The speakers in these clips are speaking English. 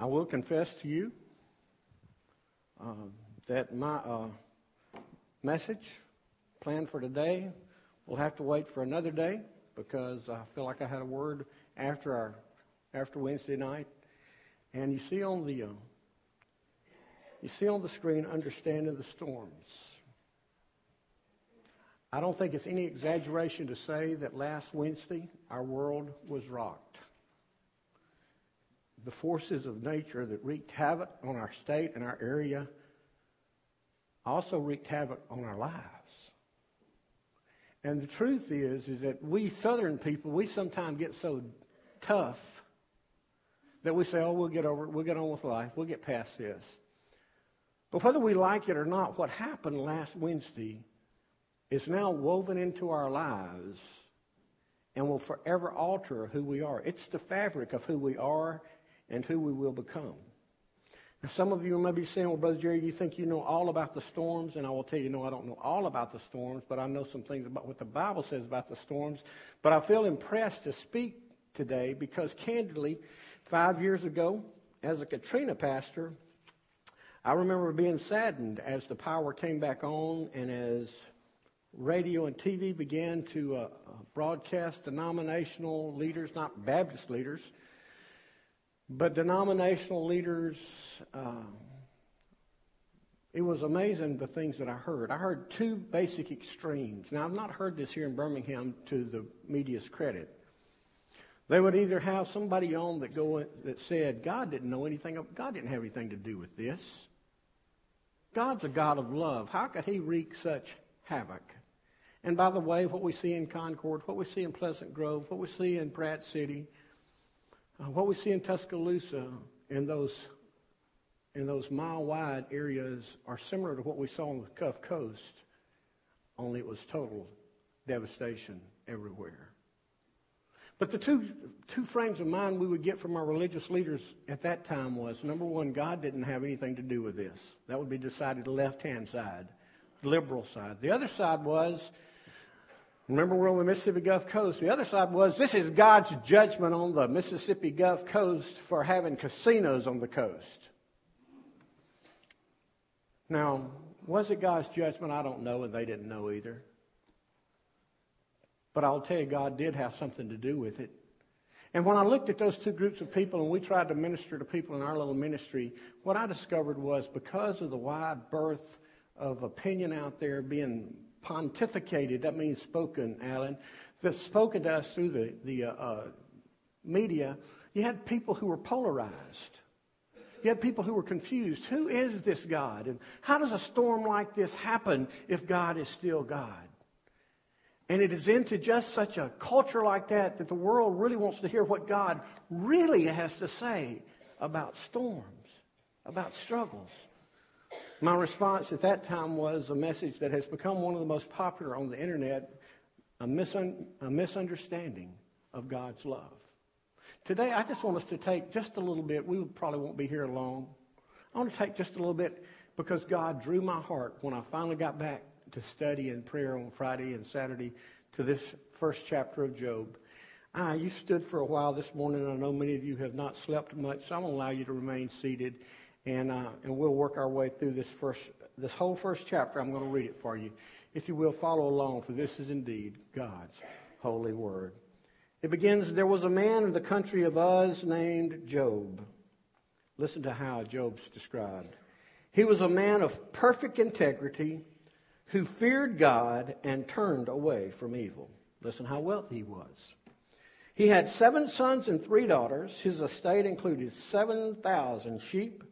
I will confess to you uh, that my uh, message planned for today will have to wait for another day because I feel like I had a word after our after Wednesday night. And you see on the uh, you see on the screen understanding the storms. I don't think it's any exaggeration to say that last Wednesday our world was rocked. The forces of nature that wreaked havoc on our state and our area also wreaked havoc on our lives. And the truth is, is that we Southern people, we sometimes get so tough that we say, oh, we'll get over it. We'll get on with life. We'll get past this. But whether we like it or not, what happened last Wednesday is now woven into our lives and will forever alter who we are. It's the fabric of who we are and who we will become. Now, some of you may be saying, well, Brother Jerry, you think you know all about the storms? And I will tell you, no, I don't know all about the storms, but I know some things about what the Bible says about the storms. But I feel impressed to speak today because, candidly, five years ago, as a Katrina pastor, I remember being saddened as the power came back on and as radio and TV began to uh, broadcast denominational leaders, not Baptist leaders, but denominational leaders. Uh, it was amazing the things that I heard. I heard two basic extremes. Now, I've not heard this here in Birmingham to the media's credit. They would either have somebody on that go that said God didn't know anything. God didn't have anything to do with this. God's a God of love. How could He wreak such havoc? And by the way, what we see in Concord, what we see in Pleasant Grove, what we see in Pratt City, uh, what we see in Tuscaloosa, in those in those mile wide areas are similar to what we saw on the Gulf Coast, only it was total devastation everywhere. But the two, two frames of mind we would get from our religious leaders at that time was number one, God didn't have anything to do with this. That would be decided the left hand side, the liberal side. The other side was Remember, we're on the Mississippi Gulf Coast. The other side was this is God's judgment on the Mississippi Gulf Coast for having casinos on the coast. Now, was it God's judgment? I don't know, and they didn't know either. But I'll tell you, God did have something to do with it. And when I looked at those two groups of people and we tried to minister to people in our little ministry, what I discovered was because of the wide berth of opinion out there being pontificated, that means spoken, Alan, that's spoken to us through the, the uh, uh, media, you had people who were polarized. You had people who were confused. Who is this God? And how does a storm like this happen if God is still God? And it is into just such a culture like that that the world really wants to hear what God really has to say about storms, about struggles. My response at that time was a message that has become one of the most popular on the internet a, misun- a misunderstanding of God's love. Today, I just want us to take just a little bit. We probably won't be here long. I want to take just a little bit because God drew my heart when I finally got back to study and prayer on Friday and Saturday to this first chapter of Job. Ah, you stood for a while this morning. I know many of you have not slept much, so I'm going to allow you to remain seated and, uh, and we'll work our way through this first, this whole first chapter. I'm going to read it for you. If you will, follow along, for this is indeed God's holy word. It begins, there was a man in the country of Uz named Job. Listen to how Job's described. He was a man of perfect integrity who feared God and turned away from evil. Listen how wealthy he was. He had seven sons and three daughters. His estate included 7,000 sheep,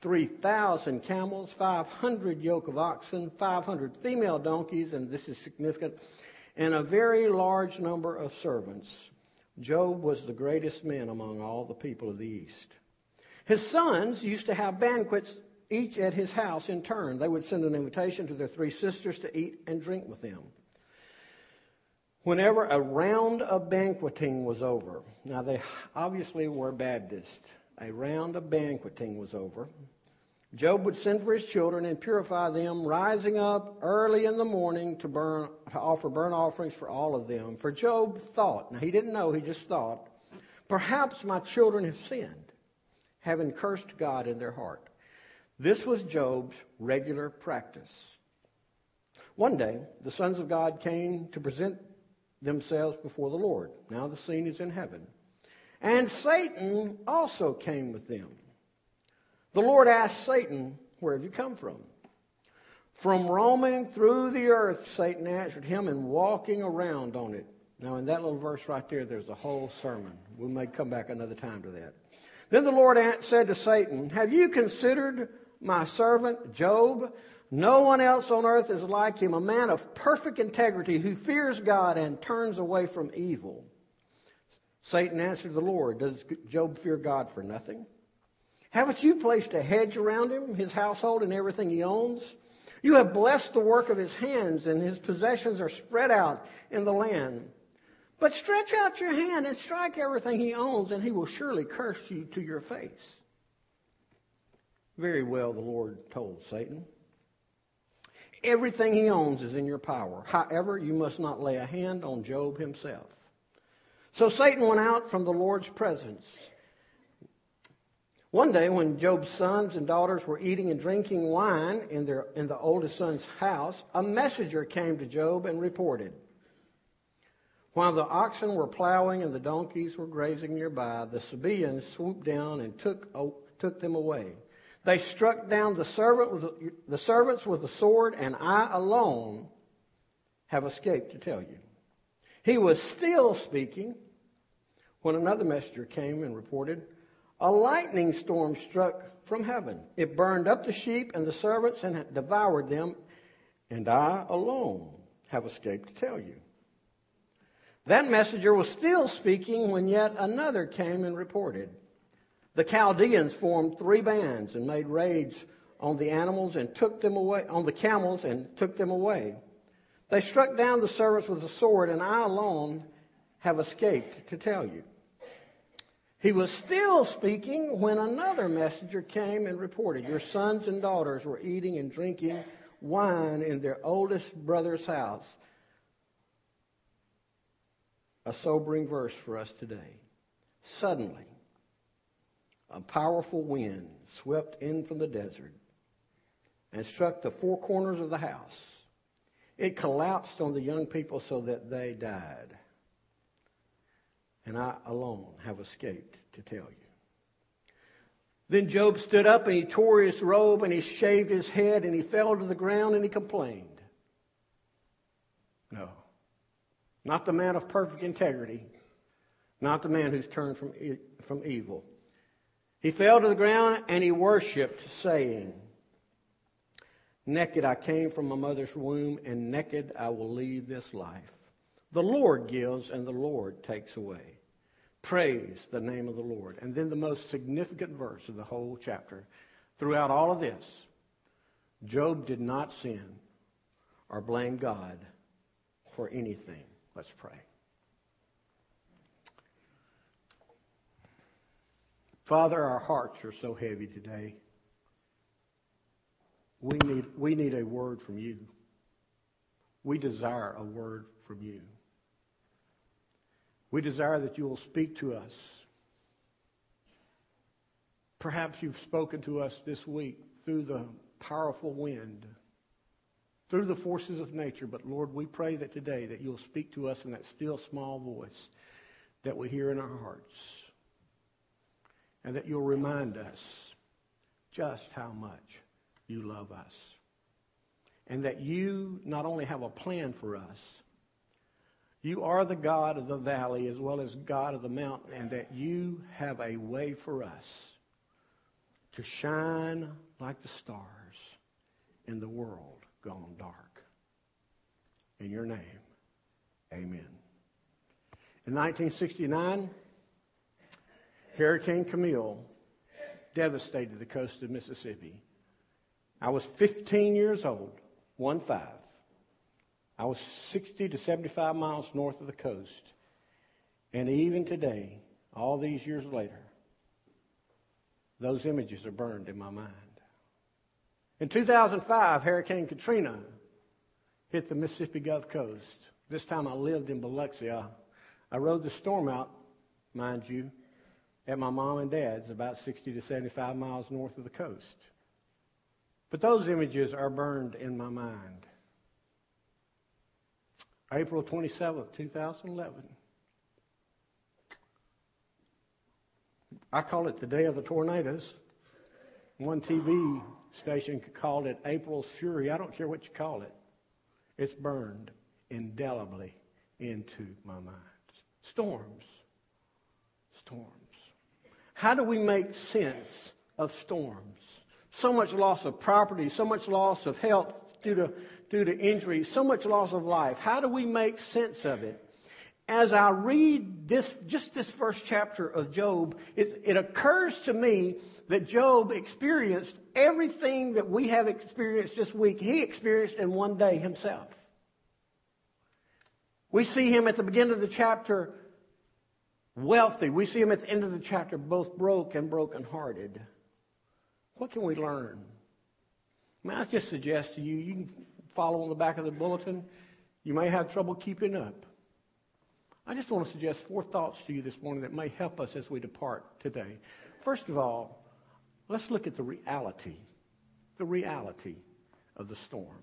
3,000 camels, 500 yoke of oxen, 500 female donkeys, and this is significant, and a very large number of servants. Job was the greatest man among all the people of the East. His sons used to have banquets each at his house in turn. They would send an invitation to their three sisters to eat and drink with them. Whenever a round of banqueting was over, now they obviously were Baptist, a round of banqueting was over, Job would send for his children and purify them, rising up early in the morning to burn to offer burnt offerings for all of them. For Job thought, now he didn't know, he just thought, perhaps my children have sinned, having cursed God in their heart. This was Job's regular practice. One day, the sons of God came to present themselves before the Lord. Now the scene is in heaven. And Satan also came with them. The Lord asked Satan, Where have you come from? From roaming through the earth, Satan answered him, and walking around on it. Now, in that little verse right there, there's a whole sermon. We may come back another time to that. Then the Lord said to Satan, Have you considered my servant Job? No one else on earth is like him, a man of perfect integrity who fears God and turns away from evil. Satan answered the Lord, Does Job fear God for nothing? Haven't you placed a hedge around him, his household, and everything he owns? You have blessed the work of his hands, and his possessions are spread out in the land. But stretch out your hand and strike everything he owns, and he will surely curse you to your face. Very well, the Lord told Satan. Everything he owns is in your power. However, you must not lay a hand on Job himself. So Satan went out from the Lord's presence. One day, when Job's sons and daughters were eating and drinking wine in, their, in the oldest son's house, a messenger came to Job and reported. While the oxen were plowing and the donkeys were grazing nearby, the Sabaeans swooped down and took, took them away. They struck down the, servant with, the servants with a sword, and I alone have escaped to tell you. He was still speaking when another messenger came and reported, A lightning storm struck from heaven. It burned up the sheep and the servants and devoured them, and I alone have escaped to tell you. That messenger was still speaking when yet another came and reported, the Chaldeans formed three bands and made raids on the animals and took them away, on the camels and took them away. They struck down the servants with a sword, and I alone have escaped to tell you. He was still speaking when another messenger came and reported, Your sons and daughters were eating and drinking wine in their oldest brother's house. A sobering verse for us today. Suddenly, a powerful wind swept in from the desert and struck the four corners of the house. It collapsed on the young people so that they died. And I alone have escaped to tell you. Then Job stood up and he tore his robe and he shaved his head and he fell to the ground and he complained. No. Not the man of perfect integrity. Not the man who's turned from, from evil. He fell to the ground and he worshiped, saying, Naked I came from my mother's womb, and naked I will leave this life. The Lord gives, and the Lord takes away. Praise the name of the Lord. And then the most significant verse of the whole chapter. Throughout all of this, Job did not sin or blame God for anything. Let's pray. Father, our hearts are so heavy today. We need, we need a word from you. We desire a word from you. We desire that you will speak to us. Perhaps you've spoken to us this week through the powerful wind, through the forces of nature. But Lord, we pray that today that you'll speak to us in that still small voice that we hear in our hearts and that you'll remind us just how much you love us. And that you not only have a plan for us, you are the God of the valley as well as God of the mountain, and that you have a way for us to shine like the stars in the world gone dark. In your name, amen. In 1969, Hurricane Camille devastated the coast of Mississippi. I was 15 years old, one five. I was 60 to 75 miles north of the coast. And even today, all these years later, those images are burned in my mind. In 2005, Hurricane Katrina hit the Mississippi Gulf Coast. This time I lived in Biloxi. I, I rode the storm out, mind you, at my mom and dad's, about 60 to 75 miles north of the coast. But those images are burned in my mind. April 27th, 2011. I call it the day of the tornadoes. One TV station called it April's Fury. I don't care what you call it. It's burned indelibly into my mind. Storms. Storms. How do we make sense of storms? So much loss of property, so much loss of health due to, due to injury, so much loss of life. How do we make sense of it? As I read this, just this first chapter of Job, it, it occurs to me that Job experienced everything that we have experienced this week. He experienced in one day himself. We see him at the beginning of the chapter wealthy. We see him at the end of the chapter both broke and brokenhearted. What can we learn? May I just suggest to you, you can follow on the back of the bulletin. You may have trouble keeping up. I just want to suggest four thoughts to you this morning that may help us as we depart today. First of all, let's look at the reality, the reality of the storm.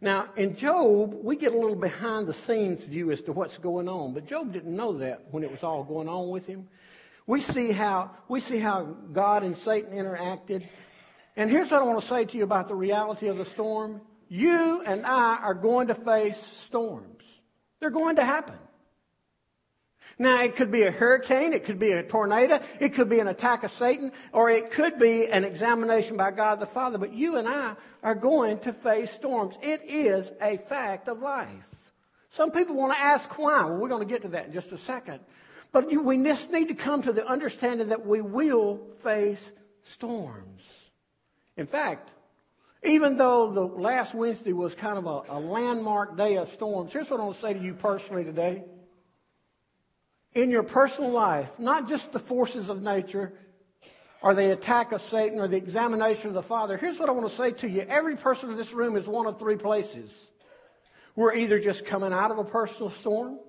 Now, in Job, we get a little behind the scenes view as to what's going on, but Job didn't know that when it was all going on with him. We see how, we see how God and Satan interacted. And here's what I want to say to you about the reality of the storm. You and I are going to face storms. They're going to happen. Now, it could be a hurricane, it could be a tornado, it could be an attack of Satan, or it could be an examination by God the Father. But you and I are going to face storms. It is a fact of life. Some people want to ask why. Well, we're going to get to that in just a second. But we just need to come to the understanding that we will face storms. In fact, even though the last Wednesday was kind of a, a landmark day of storms, here's what I want to say to you personally today in your personal life, not just the forces of nature or the attack of Satan or the examination of the Father. Here's what I want to say to you. Every person in this room is one of three places. We're either just coming out of a personal storm,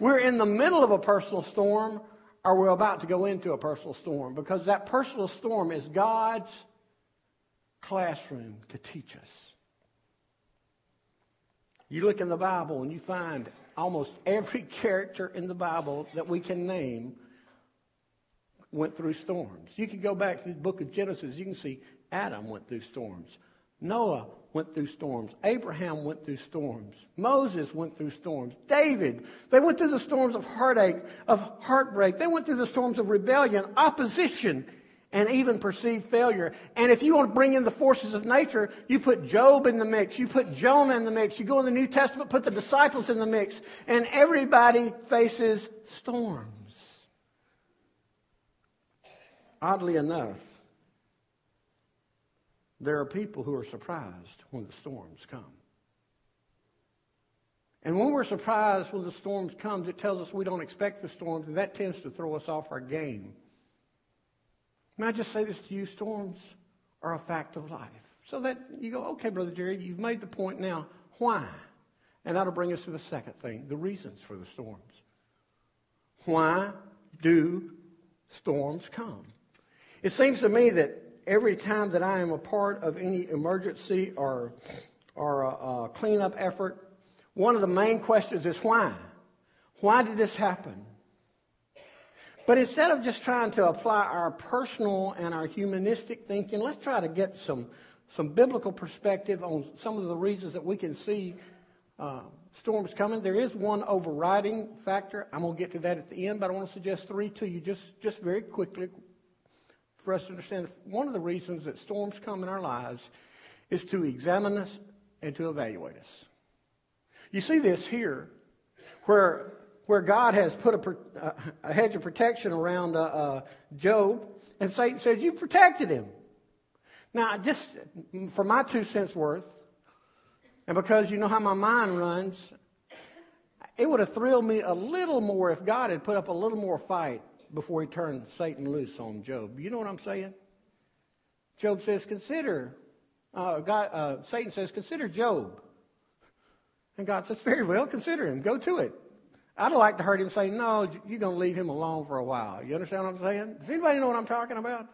we're in the middle of a personal storm, or we're about to go into a personal storm because that personal storm is God's classroom to teach us. You look in the Bible and you find almost every character in the Bible that we can name went through storms. You can go back to the book of Genesis, you can see Adam went through storms. Noah went through storms. Abraham went through storms. Moses went through storms. David, they went through the storms of heartache, of heartbreak. They went through the storms of rebellion, opposition, and even perceived failure. And if you want to bring in the forces of nature, you put Job in the mix, you put Jonah in the mix, you go in the New Testament, put the disciples in the mix, and everybody faces storms. Oddly enough, there are people who are surprised when the storms come. And when we're surprised when the storms comes, it tells us we don't expect the storms, and that tends to throw us off our game. May I just say this to you? Storms are a fact of life. So that you go, okay, Brother Jerry, you've made the point now. Why? And that'll bring us to the second thing the reasons for the storms. Why do storms come? It seems to me that every time that I am a part of any emergency or, or a, a cleanup effort, one of the main questions is why? Why did this happen? But instead of just trying to apply our personal and our humanistic thinking, let's try to get some, some biblical perspective on some of the reasons that we can see uh, storms coming. There is one overriding factor. I'm going to get to that at the end, but I want to suggest three to you just, just very quickly for us to understand. One of the reasons that storms come in our lives is to examine us and to evaluate us. You see this here, where where God has put a, a hedge of protection around uh, uh, Job, and Satan says, You protected him. Now, just for my two cents worth, and because you know how my mind runs, it would have thrilled me a little more if God had put up a little more fight before he turned Satan loose on Job. You know what I'm saying? Job says, Consider, uh, God, uh, Satan says, Consider Job. And God says, Very well, consider him. Go to it. I'd like to heard him say, no, you're going to leave him alone for a while. You understand what I'm saying? Does anybody know what I'm talking about?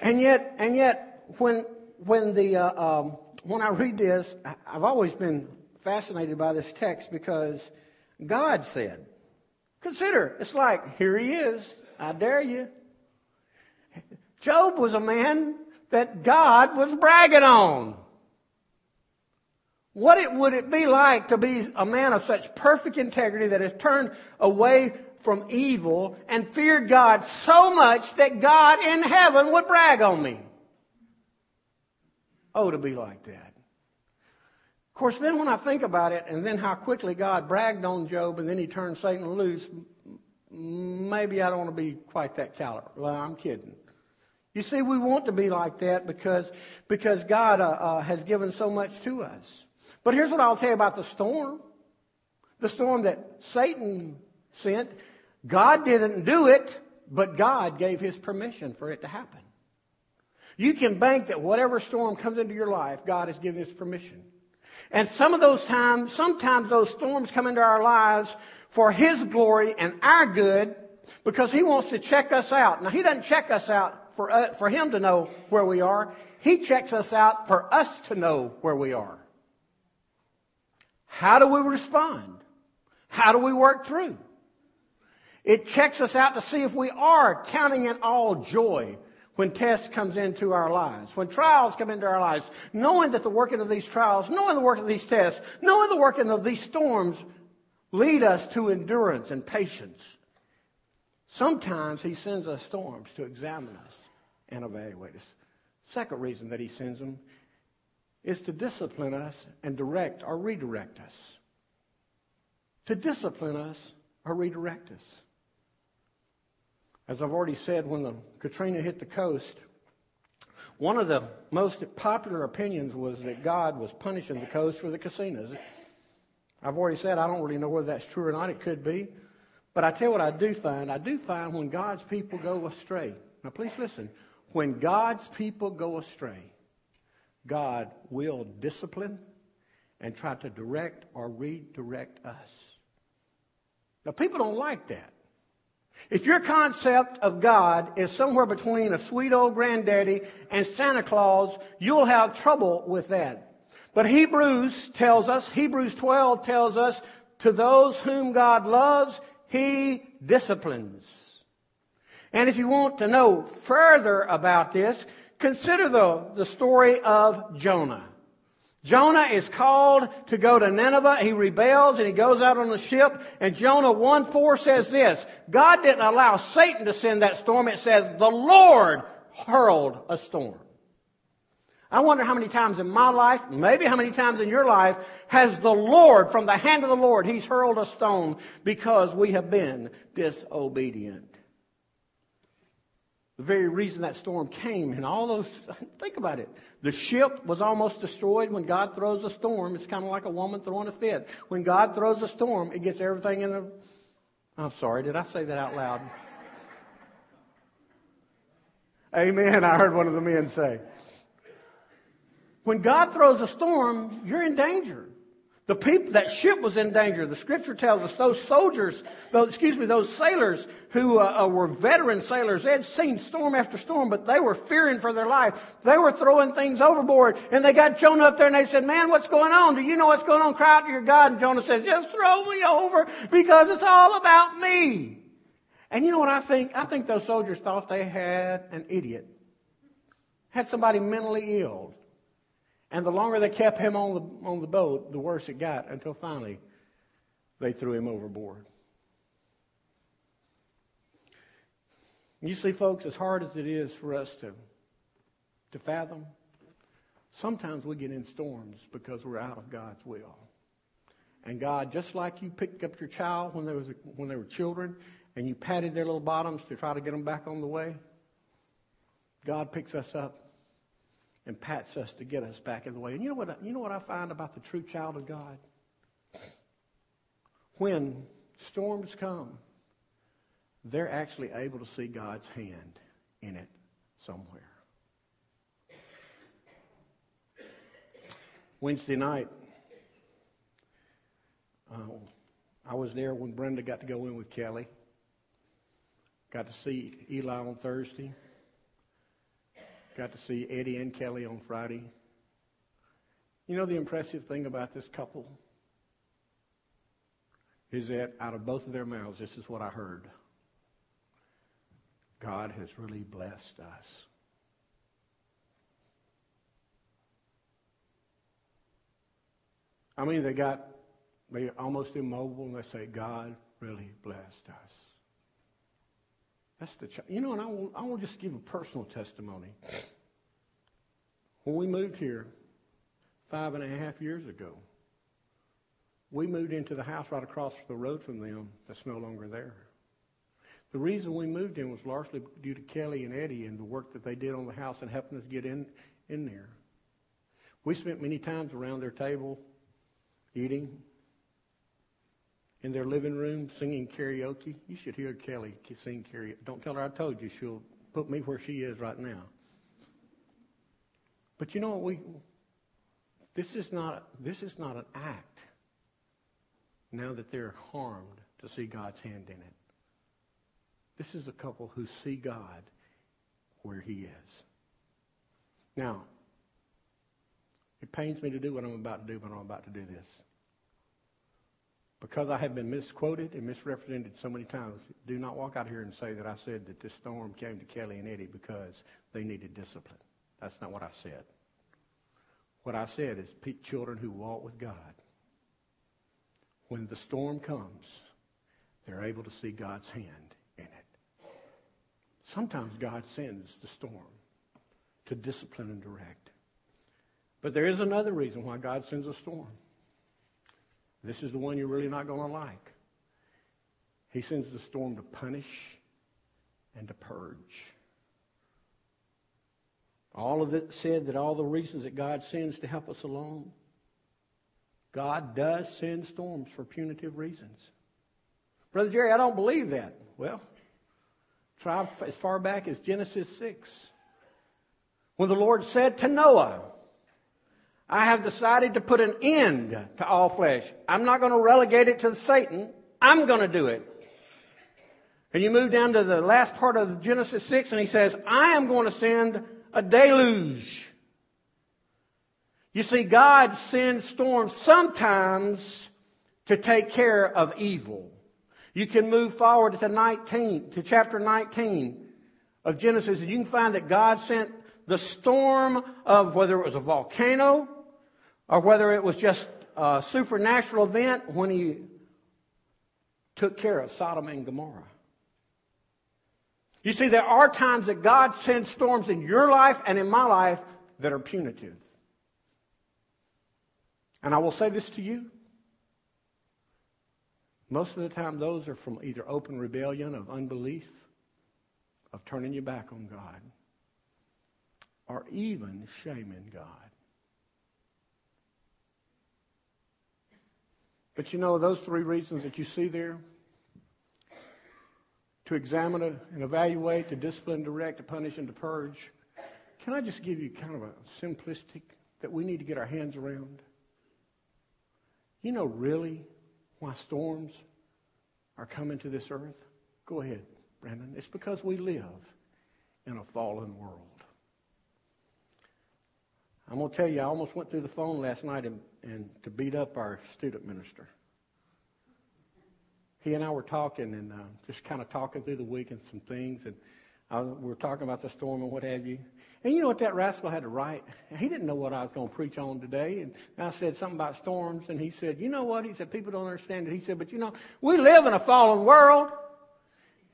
And yet, and yet, when, when the, uh, um, when I read this, I've always been fascinated by this text because God said, consider, it's like, here he is. I dare you. Job was a man that God was bragging on. What it, would it be like to be a man of such perfect integrity that has turned away from evil and feared God so much that God in heaven would brag on me? Oh, to be like that. Of course, then when I think about it, and then how quickly God bragged on Job, and then he turned Satan loose, maybe I don't want to be quite that caliber. Well, I'm kidding. You see, we want to be like that because, because God uh, uh, has given so much to us. But here's what I'll tell you about the storm. The storm that Satan sent, God didn't do it, but God gave his permission for it to happen. You can bank that whatever storm comes into your life, God has given his permission. And some of those times, sometimes those storms come into our lives for his glory and our good because he wants to check us out. Now, he doesn't check us out for, uh, for him to know where we are. He checks us out for us to know where we are. How do we respond? How do we work through? It checks us out to see if we are counting it all joy when test comes into our lives, when trials come into our lives, knowing that the working of these trials, knowing the work of these tests, knowing the working of these storms lead us to endurance and patience. Sometimes he sends us storms to examine us and evaluate us. Second reason that he sends them is to discipline us and direct or redirect us. To discipline us or redirect us. As I've already said, when the Katrina hit the coast, one of the most popular opinions was that God was punishing the coast for the casinos. I've already said I don't really know whether that's true or not. It could be. But I tell you what I do find. I do find when God's people go astray. Now please listen. When God's people go astray, God will discipline and try to direct or redirect us. Now, people don't like that. If your concept of God is somewhere between a sweet old granddaddy and Santa Claus, you'll have trouble with that. But Hebrews tells us, Hebrews 12 tells us, to those whom God loves, He disciplines. And if you want to know further about this, Consider the, the story of Jonah. Jonah is called to go to Nineveh. He rebels and he goes out on the ship. And Jonah 1 4 says this God didn't allow Satan to send that storm. It says the Lord hurled a storm. I wonder how many times in my life, maybe how many times in your life, has the Lord, from the hand of the Lord, He's hurled a stone because we have been disobedient. The very reason that storm came and all those, think about it. The ship was almost destroyed when God throws a storm. It's kind of like a woman throwing a fit. When God throws a storm, it gets everything in the, I'm sorry, did I say that out loud? Amen. I heard one of the men say. When God throws a storm, you're in danger. The people, that ship was in danger. The scripture tells us those soldiers, those, excuse me, those sailors who uh, uh, were veteran sailors, they had seen storm after storm, but they were fearing for their life. They were throwing things overboard. And they got Jonah up there and they said, man, what's going on? Do you know what's going on? Cry out to your God. And Jonah says, just throw me over because it's all about me. And you know what I think? I think those soldiers thought they had an idiot. Had somebody mentally ill. And the longer they kept him on the, on the boat, the worse it got until finally they threw him overboard. You see, folks, as hard as it is for us to, to fathom, sometimes we get in storms because we're out of God's will. And God, just like you picked up your child when they, was, when they were children and you patted their little bottoms to try to get them back on the way, God picks us up and pats us to get us back in the way. And you know what, you know what I find about the true child of God? When storms come, they're actually able to see God's hand in it somewhere. Wednesday night, Uh, I was there when Brenda got to go in with Kelly. Got to see Eli on Thursday. Got to see Eddie and Kelly on Friday. You know the impressive thing about this couple? Is that out of both of their mouths, this is what I heard. God has really blessed us. I mean, they got, they almost immobile and they say, God really blessed us. That's the, ch- you know, and I will, I will just give a personal testimony. When we moved here five and a half years ago, we moved into the house right across the road from them that's no longer there. The reason we moved in was largely due to Kelly and Eddie and the work that they did on the house and helping us get in, in there. We spent many times around their table eating, in their living room singing karaoke. You should hear Kelly sing karaoke. Don't tell her I told you. She'll put me where she is right now. But you know what? We this is not this is not an act. Now that they're harmed to see God's hand in it. This is a couple who see God where He is. Now, it pains me to do what I'm about to do, but I'm about to do this. Because I have been misquoted and misrepresented so many times, do not walk out here and say that I said that this storm came to Kelly and Eddie because they needed discipline. That's not what I said. What I said is children who walk with God, when the storm comes, they're able to see God's hand in it. Sometimes God sends the storm to discipline and direct. But there is another reason why God sends a storm. This is the one you're really not going to like. He sends the storm to punish and to purge. All of it said that all the reasons that God sends to help us along, God does send storms for punitive reasons. Brother Jerry, I don't believe that. Well, try as far back as Genesis 6. When the Lord said to Noah, I have decided to put an end to all flesh. I'm not going to relegate it to Satan. I'm going to do it. And you move down to the last part of Genesis 6 and he says, I am going to send a deluge. You see, God sends storms sometimes to take care of evil. You can move forward to 19, to chapter 19 of Genesis and you can find that God sent the storm of whether it was a volcano, or whether it was just a supernatural event when he took care of Sodom and Gomorrah. You see, there are times that God sends storms in your life and in my life that are punitive. And I will say this to you. Most of the time, those are from either open rebellion of unbelief, of turning your back on God, or even shaming God. But you know, those three reasons that you see there to examine and evaluate, to discipline, direct, to punish, and to purge can I just give you kind of a simplistic that we need to get our hands around? You know, really, why storms are coming to this earth? Go ahead, Brandon. It's because we live in a fallen world. I'm going to tell you, I almost went through the phone last night and, and to beat up our student minister. He and I were talking and uh, just kind of talking through the week and some things, and I, we were talking about the storm and what have you. And you know what that rascal had to write? He didn't know what I was going to preach on today. And I said something about storms, and he said, You know what? He said, People don't understand it. He said, But you know, we live in a fallen world.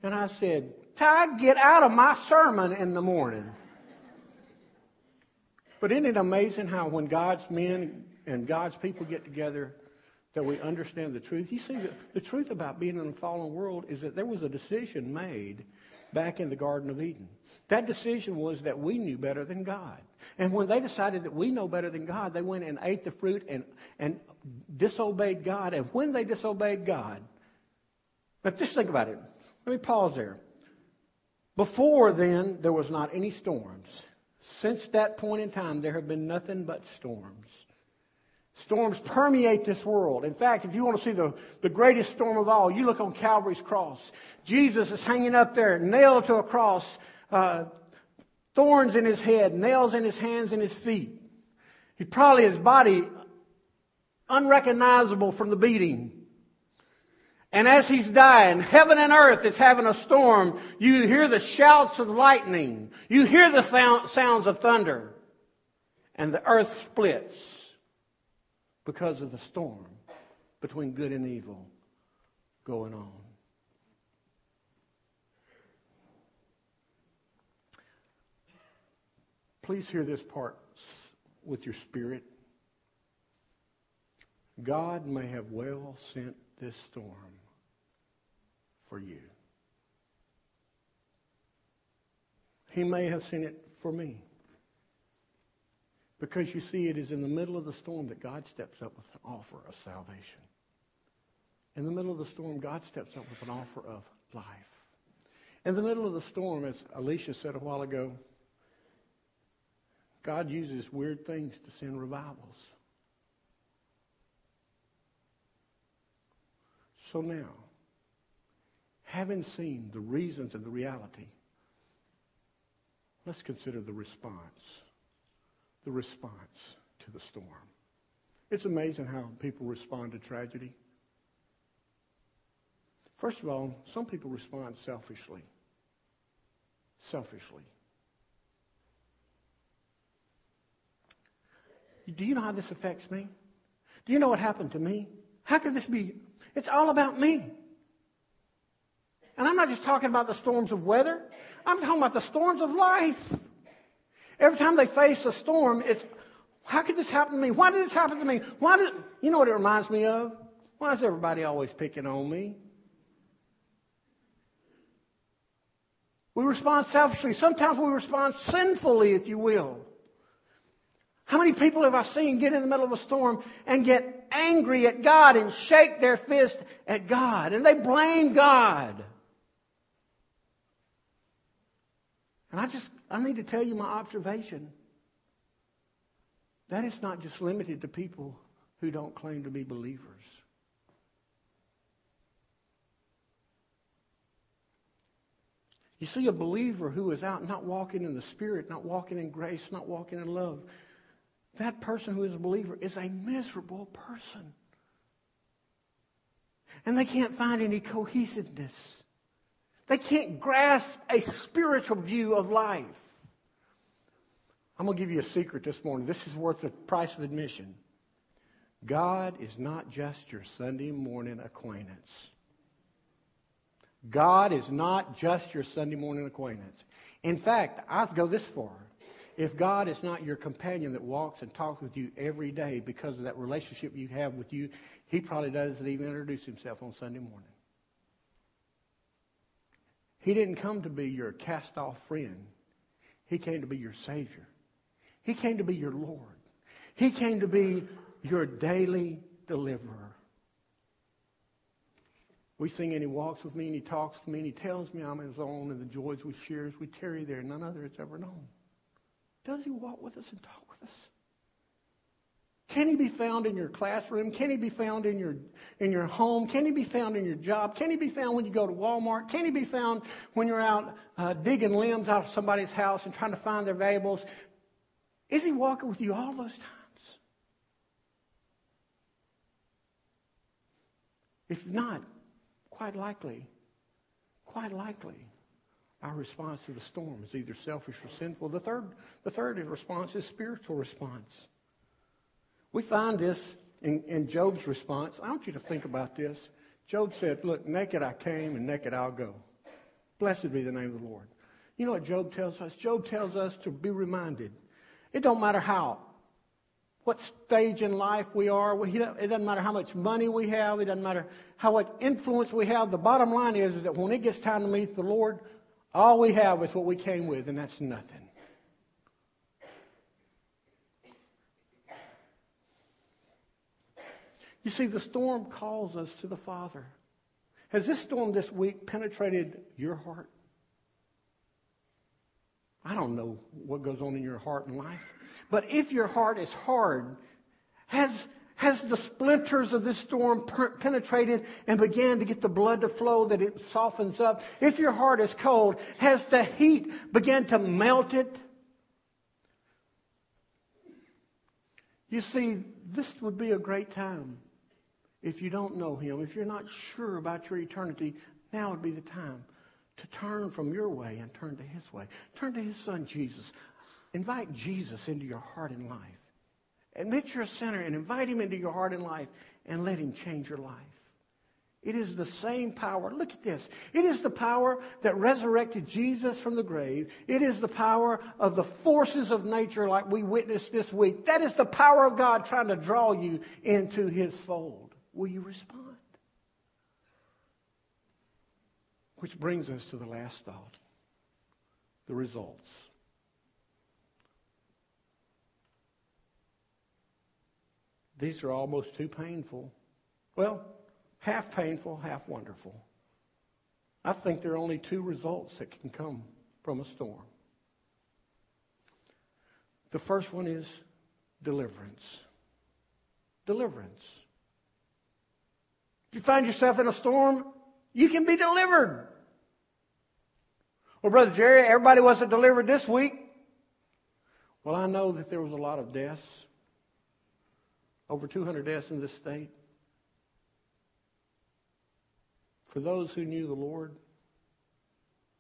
And I said, Ty, get out of my sermon in the morning. But isn't it amazing how when God's men and God's people get together, that we understand the truth? You see, the, the truth about being in a fallen world is that there was a decision made back in the Garden of Eden. That decision was that we knew better than God. And when they decided that we know better than God, they went and ate the fruit and, and disobeyed God. And when they disobeyed God, now just think about it. Let me pause there. Before then, there was not any storms. Since that point in time, there have been nothing but storms. Storms permeate this world. In fact, if you want to see the, the greatest storm of all, you look on Calvary's cross. Jesus is hanging up there, nailed to a cross, uh, thorns in his head, nails in his hands and his feet. He probably his body unrecognizable from the beating. And as he's dying, heaven and earth is having a storm. You hear the shouts of lightning. You hear the sounds of thunder. And the earth splits because of the storm between good and evil going on. Please hear this part with your spirit. God may have well sent this storm for you. He may have sent it for me. Because you see, it is in the middle of the storm that God steps up with an offer of salvation. In the middle of the storm, God steps up with an offer of life. In the middle of the storm, as Alicia said a while ago, God uses weird things to send revivals. So now, having seen the reasons and the reality, let's consider the response the response to the storm. It's amazing how people respond to tragedy. First of all, some people respond selfishly. Selfishly. Do you know how this affects me? Do you know what happened to me? How could this be? It's all about me. And I'm not just talking about the storms of weather. I'm talking about the storms of life. Every time they face a storm, it's, how could this happen to me? Why did this happen to me? Why did, you know what it reminds me of? Why is everybody always picking on me? We respond selfishly. Sometimes we respond sinfully, if you will. How many people have I seen get in the middle of a storm and get angry at God and shake their fist at God and they blame God? And I just I need to tell you my observation. That is not just limited to people who don't claim to be believers. You see, a believer who is out not walking in the Spirit, not walking in grace, not walking in love, that person who is a believer is a miserable person. And they can't find any cohesiveness. They can't grasp a spiritual view of life. I'm going to give you a secret this morning. This is worth the price of admission. God is not just your Sunday morning acquaintance. God is not just your Sunday morning acquaintance. In fact, I'll go this far. If God is not your companion that walks and talks with you every day because of that relationship you have with you, he probably doesn't even introduce himself on Sunday morning. He didn't come to be your cast off friend. He came to be your Savior. He came to be your Lord. He came to be your daily deliverer. We sing and he walks with me and he talks with me and he tells me I'm his own and the joys we share as we tarry there none other has ever known. Does he walk with us and talk with us? Can he be found in your classroom? Can he be found in your, in your home? Can he be found in your job? Can he be found when you go to Walmart? Can he be found when you're out uh, digging limbs out of somebody's house and trying to find their valuables? Is he walking with you all those times? If not, quite likely, quite likely, our response to the storm is either selfish or sinful. The third, the third response is spiritual response. We find this in, in Job's response. I want you to think about this. Job said, Look, naked I came and naked I'll go. Blessed be the name of the Lord. You know what Job tells us? Job tells us to be reminded it don't matter how, what stage in life we are. It doesn't matter how much money we have. It doesn't matter how much influence we have. The bottom line is, is that when it gets time to meet the Lord, all we have is what we came with, and that's nothing. You see, the storm calls us to the Father. Has this storm this week penetrated your heart? I don't know what goes on in your heart and life. But if your heart is hard, has, Has the splinters of this storm penetrated and began to get the blood to flow that it softens up? If your heart is cold, has the heat began to melt it? You see, this would be a great time if you don't know Him, if you're not sure about your eternity, now would be the time to turn from your way and turn to His way. Turn to His Son, Jesus. Invite Jesus into your heart and life. Admit you're a sinner and invite Him into your heart and life and let Him change your life. It is the same power. Look at this. It is the power that resurrected Jesus from the grave. It is the power of the forces of nature like we witnessed this week. That is the power of God trying to draw you into His fold. Will you respond? Which brings us to the last thought the results. These are almost too painful. Well, half painful, half wonderful. I think there are only two results that can come from a storm. The first one is deliverance. Deliverance. If you find yourself in a storm, you can be delivered. Well, Brother Jerry, everybody wasn't delivered this week. Well, I know that there was a lot of deaths. Over 200 deaths in this state. For those who knew the Lord,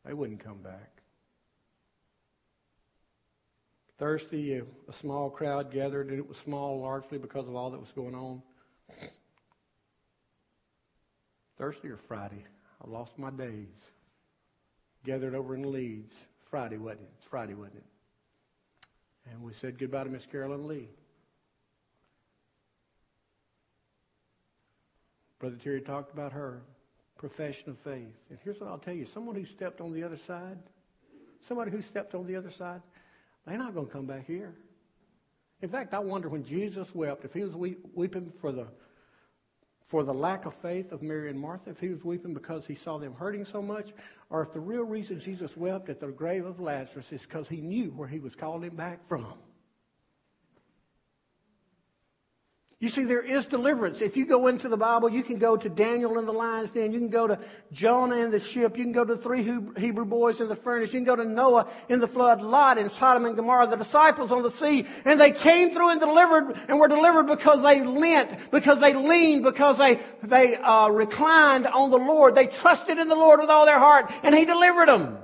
they wouldn't come back. Thursday, a small crowd gathered, and it was small largely because of all that was going on. Thursday or Friday, I lost my days. Gathered over in Leeds. Friday, wasn't it? It's Friday, wasn't it? And we said goodbye to Miss Carolyn Lee. Brother Terry talked about her profession of faith. And here's what I'll tell you someone who stepped on the other side, somebody who stepped on the other side, they're not going to come back here. In fact, I wonder when Jesus wept, if he was weeping for the for the lack of faith of Mary and Martha, if he was weeping because he saw them hurting so much, or if the real reason Jesus wept at the grave of Lazarus is because he knew where he was calling him back from. You see, there is deliverance. If you go into the Bible, you can go to Daniel in the lion's den. You can go to Jonah in the ship. You can go to the three Hebrew boys in the furnace. You can go to Noah in the flood, Lot in Sodom and Gomorrah, the disciples on the sea. And they came through and delivered and were delivered because they lent, because they leaned, because they, they uh, reclined on the Lord. They trusted in the Lord with all their heart and He delivered them.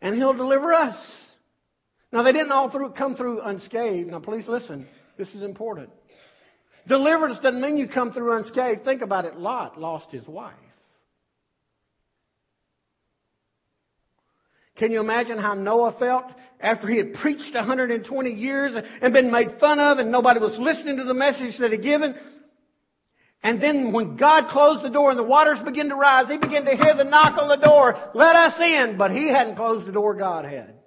And He'll deliver us. Now they didn't all through, come through unscathed. Now please listen. This is important. Deliverance doesn't mean you come through unscathed. Think about it. Lot lost his wife. Can you imagine how Noah felt after he had preached 120 years and been made fun of and nobody was listening to the message that he'd given? And then when God closed the door and the waters began to rise, he began to hear the knock on the door, let us in, but he hadn't closed the door, God had.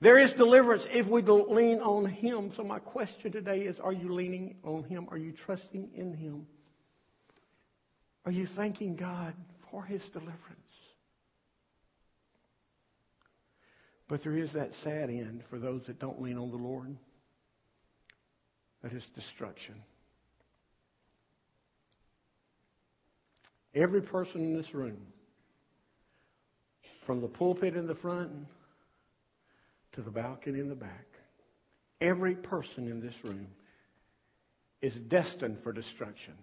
There is deliverance if we lean on Him. So, my question today is Are you leaning on Him? Are you trusting in Him? Are you thanking God for His deliverance? But there is that sad end for those that don't lean on the Lord that is destruction. Every person in this room, from the pulpit in the front to the balcony in the back. Every person in this room is destined for destruction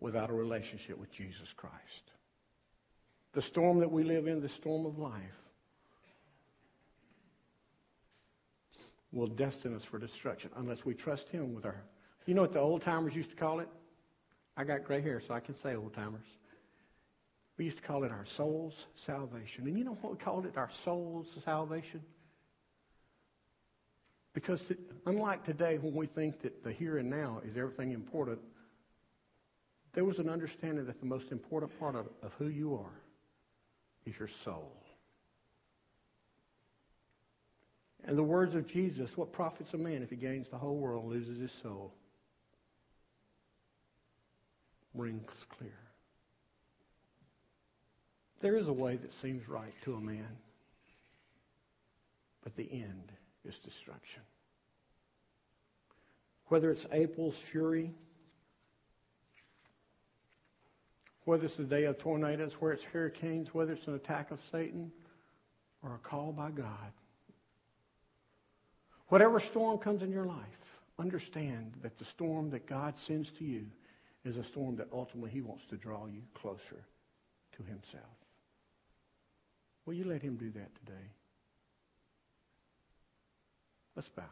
without a relationship with Jesus Christ. The storm that we live in, the storm of life, will destine us for destruction unless we trust Him with our. You know what the old timers used to call it? I got gray hair, so I can say old timers. We used to call it our soul's salvation. And you know what we called it? Our soul's salvation? Because unlike today, when we think that the here and now is everything important, there was an understanding that the most important part of, of who you are is your soul. And the words of Jesus, what profits a man if he gains the whole world and loses his soul? Rings clear. There is a way that seems right to a man, but the end is destruction. Whether it's April's fury, whether it's the day of tornadoes, whether it's hurricanes, whether it's an attack of Satan, or a call by God. Whatever storm comes in your life, understand that the storm that God sends to you is a storm that ultimately He wants to draw you closer to Himself. Will you let Him do that today? Let's bow.